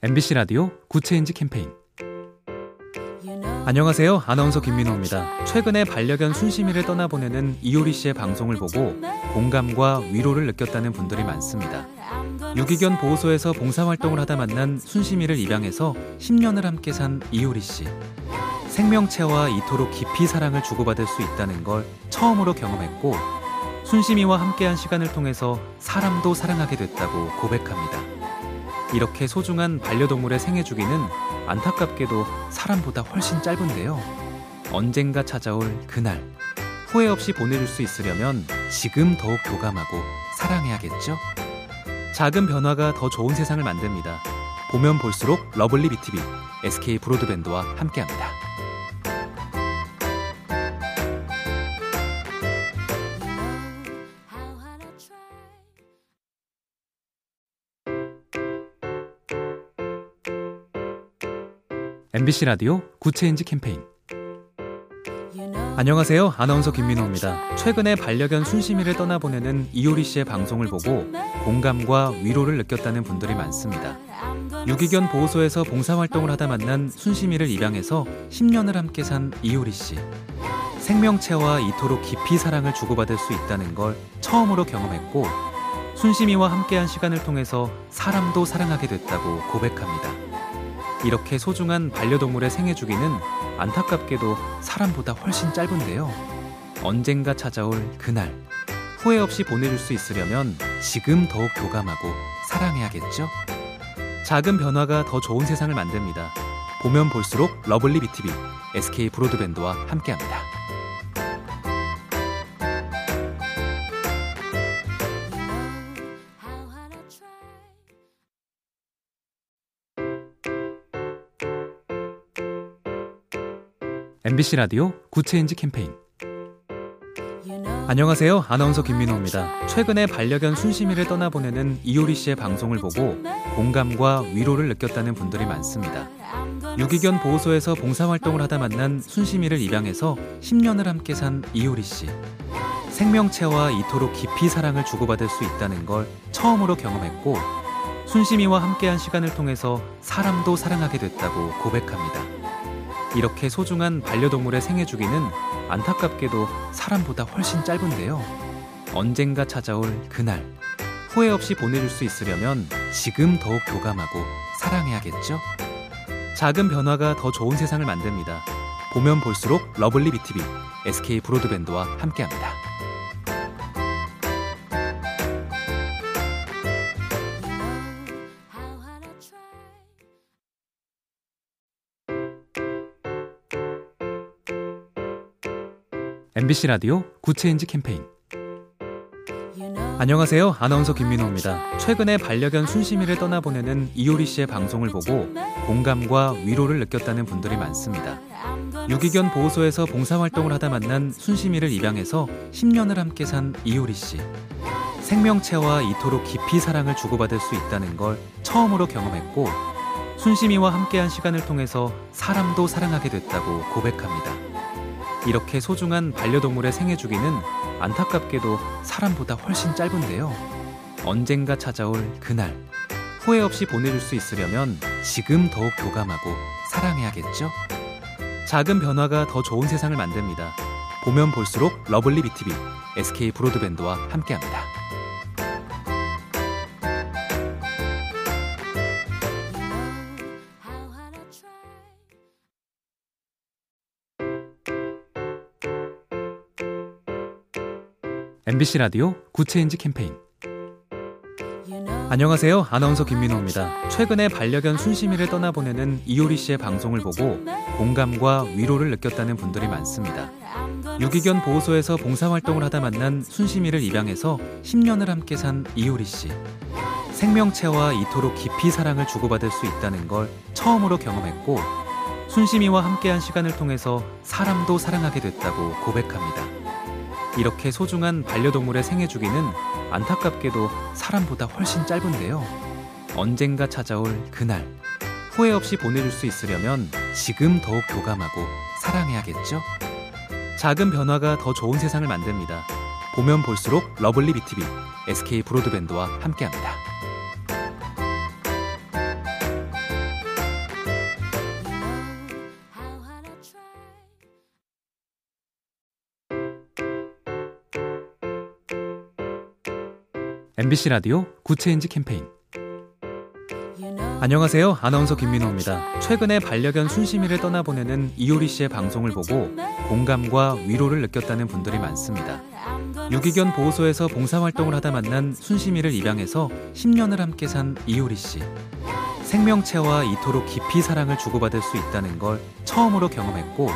MBC 라디오 Good Change 캠페인 안녕하세요. 아나운서 김민호입니다. 최근에 반려견 순심이를 떠나보내는 이효리 씨의 방송을 보고 공감과 위로를 느꼈다는 분들이 많습니다. 유기견 보호소에서 봉사활동을 하다 만난 순심이를 입양해서 10년을 함께 산 이효리 씨. 생명체와 이토록 깊이 사랑을 주고받을 수 있다는 걸 처음으로 경험했고, 순심이와 함께한 시간을 통해서 사람도 사랑하게 됐다고 고백합니다. 이렇게 소중한 반려동물의 생애 주기는 안타깝게도 사람보다 훨씬 짧은데요. 언젠가 찾아올 그날, 후회 없이 보내줄 수 있으려면 지금 더욱 교감하고 사랑해야겠죠? 작은 변화가 더 좋은 세상을 만듭니다. 보면 볼수록 lovely B tv SK 브로드밴드와 함께합니다. MBC 라디오 Good Change 캠페인 안녕하세요. 아나운서 김민호입니다. 최근에 반려견 순심이를 떠나보내는 이효리 씨의 방송을 보고 공감과 위로를 느꼈다는 분들이 많습니다. 유기견 보호소에서 봉사활동을 하다 만난 순심이를 입양해서 10년을 함께 산 이효리 씨. 생명체와 이토록 깊이 사랑을 주고받을 수 있다는 걸 처음으로 경험했고, 순심이와 함께한 시간을 통해서 사람도 사랑하게 됐다고 고백합니다. 이렇게 소중한 반려동물의 생애 주기는 안타깝게도 사람보다 훨씬 짧은데요. 언젠가 찾아올 그날, 후회 없이 보내줄 수 있으려면 지금 더욱 교감하고 사랑해야겠죠? 작은 변화가 더 좋은 세상을 만듭니다. 보면 볼수록 lovely B tv SK 브로드밴드와 함께합니다. MBC 라디오 Good Change 캠페인 안녕하세요. 아나운서 김민호입니다. 최근에 반려견 순심이를 떠나보내는 이효리 씨의 방송을 보고 공감과 위로를 느꼈다는 분들이 많습니다. 유기견 보호소에서 봉사활동을 하다 만난 순심이를 입양해서 10년을 함께 산 이효리 씨. 생명체와 이토록 깊이 사랑을 주고받을 수 있다는 걸 처음으로 경험했고, 순심이와 함께한 시간을 통해서 사람도 사랑하게 됐다고 고백합니다. 이렇게 소중한 반려동물의 생애 주기는 안타깝게도 사람보다 훨씬 짧은데요. 언젠가 찾아올 그날, 후회 없이 보내줄 수 있으려면 지금 더욱 교감하고 사랑해야겠죠? 작은 변화가 더 좋은 세상을 만듭니다. 보면 볼수록 lovely B tv SK 브로드밴드와 함께합니다. MBC 라디오 Good Change 캠페인 안녕하세요. 아나운서 김민호입니다. 최근에 반려견 순심이를 떠나보내는 이효리 씨의 방송을 보고 공감과 위로를 느꼈다는 분들이 많습니다. 유기견 보호소에서 봉사활동을 하다 만난 순심이를 입양해서 10년을 함께 산 이효리 씨. 생명체와 이토록 깊이 사랑을 주고받을 수 있다는 걸 처음으로 경험했고, 순심이와 함께한 시간을 통해서 사람도 사랑하게 됐다고 고백합니다. 이렇게 소중한 반려동물의 생애 주기는 안타깝게도 사람보다 훨씬 짧은데요. 언젠가 찾아올 그날, 후회 없이 보내줄 수 있으려면 지금 더욱 교감하고 사랑해야겠죠? 작은 변화가 더 좋은 세상을 만듭니다. 보면 볼수록 lovely B tv SK 브로드밴드와 함께합니다. MBC 라디오 Good Change 캠페인 안녕하세요. 아나운서 김민호입니다. 최근에 반려견 순심이를 떠나보내는 이효리 씨의 방송을 보고 공감과 위로를 느꼈다는 분들이 많습니다. 유기견 보호소에서 봉사활동을 하다 만난 순심이를 입양해서 10년을 함께 산 이효리 씨. 생명체와 이토록 깊이 사랑을 주고받을 수 있다는 걸 처음으로 경험했고, 순심이와 함께한 시간을 통해서 사람도 사랑하게 됐다고 고백합니다. 이렇게 소중한 반려동물의 생애 주기는 안타깝게도 사람보다 훨씬 짧은데요. 언젠가 찾아올 그날, 후회 없이 보내줄 수 있으려면 지금 더욱 교감하고 사랑해야겠죠? 작은 변화가 더 좋은 세상을 만듭니다. 보면 볼수록 lovely B tv SK 브로드밴드와 함께합니다. MBC 라디오 Good Change 캠페인 안녕하세요. 아나운서 김민호입니다. 최근에 반려견 순심이를 떠나보내는 이효리 씨의 방송을 보고 공감과 위로를 느꼈다는 분들이 많습니다. 유기견 보호소에서 봉사활동을 하다 만난 순심이를 입양해서 10년을 함께 산 이효리 씨. 생명체와 이토록 깊이 사랑을 주고받을 수 있다는 걸 처음으로 경험했고,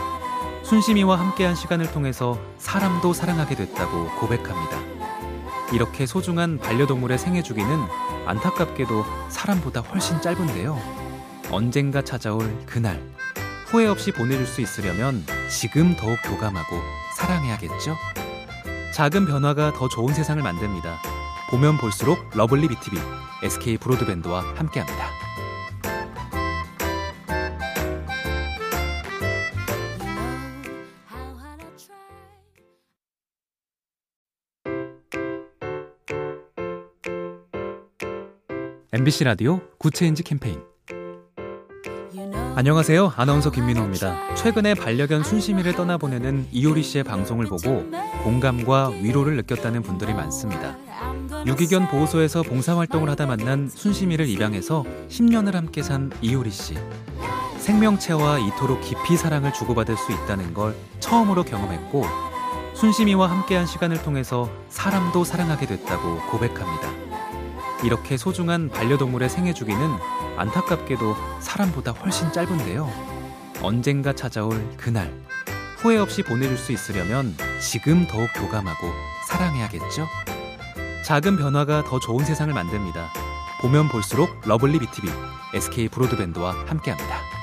순심이와 함께한 시간을 통해서 사람도 사랑하게 됐다고 고백합니다. 이렇게 소중한 반려동물의 생애 주기는 안타깝게도 사람보다 훨씬 짧은데요. 언젠가 찾아올 그날 후회 없이 보내줄 수 있으려면 지금 더욱 교감하고 사랑해야겠죠? 작은 변화가 더 좋은 세상을 만듭니다. 보면 볼수록 러블리 BTV, SK 브로드밴드와 함께합니다. MBC 라디오 Good Change 캠페인 안녕하세요. 아나운서 김민호입니다. 최근에 반려견 순심이를 떠나보내는 이효리 씨의 방송을 보고 공감과 위로를 느꼈다는 분들이 많습니다. 유기견 보호소에서 봉사활동을 하다 만난 순심이를 입양해서 10년을 함께 산 이효리 씨. 생명체와 이토록 깊이 사랑을 주고받을 수 있다는 걸 처음으로 경험했고, 순심이와 함께한 시간을 통해서 사람도 사랑하게 됐다고 고백합니다. 이렇게 소중한 반려동물의 생애 주기는 안타깝게도 사람보다 훨씬 짧은데요. 언젠가 찾아올 그날 후회 없이 보내줄 수 있으려면 지금 더욱 교감하고 사랑해야겠죠? 작은 변화가 더 좋은 세상을 만듭니다. 보면 볼수록 러블리 BTV, SK 브로드밴드와 함께합니다.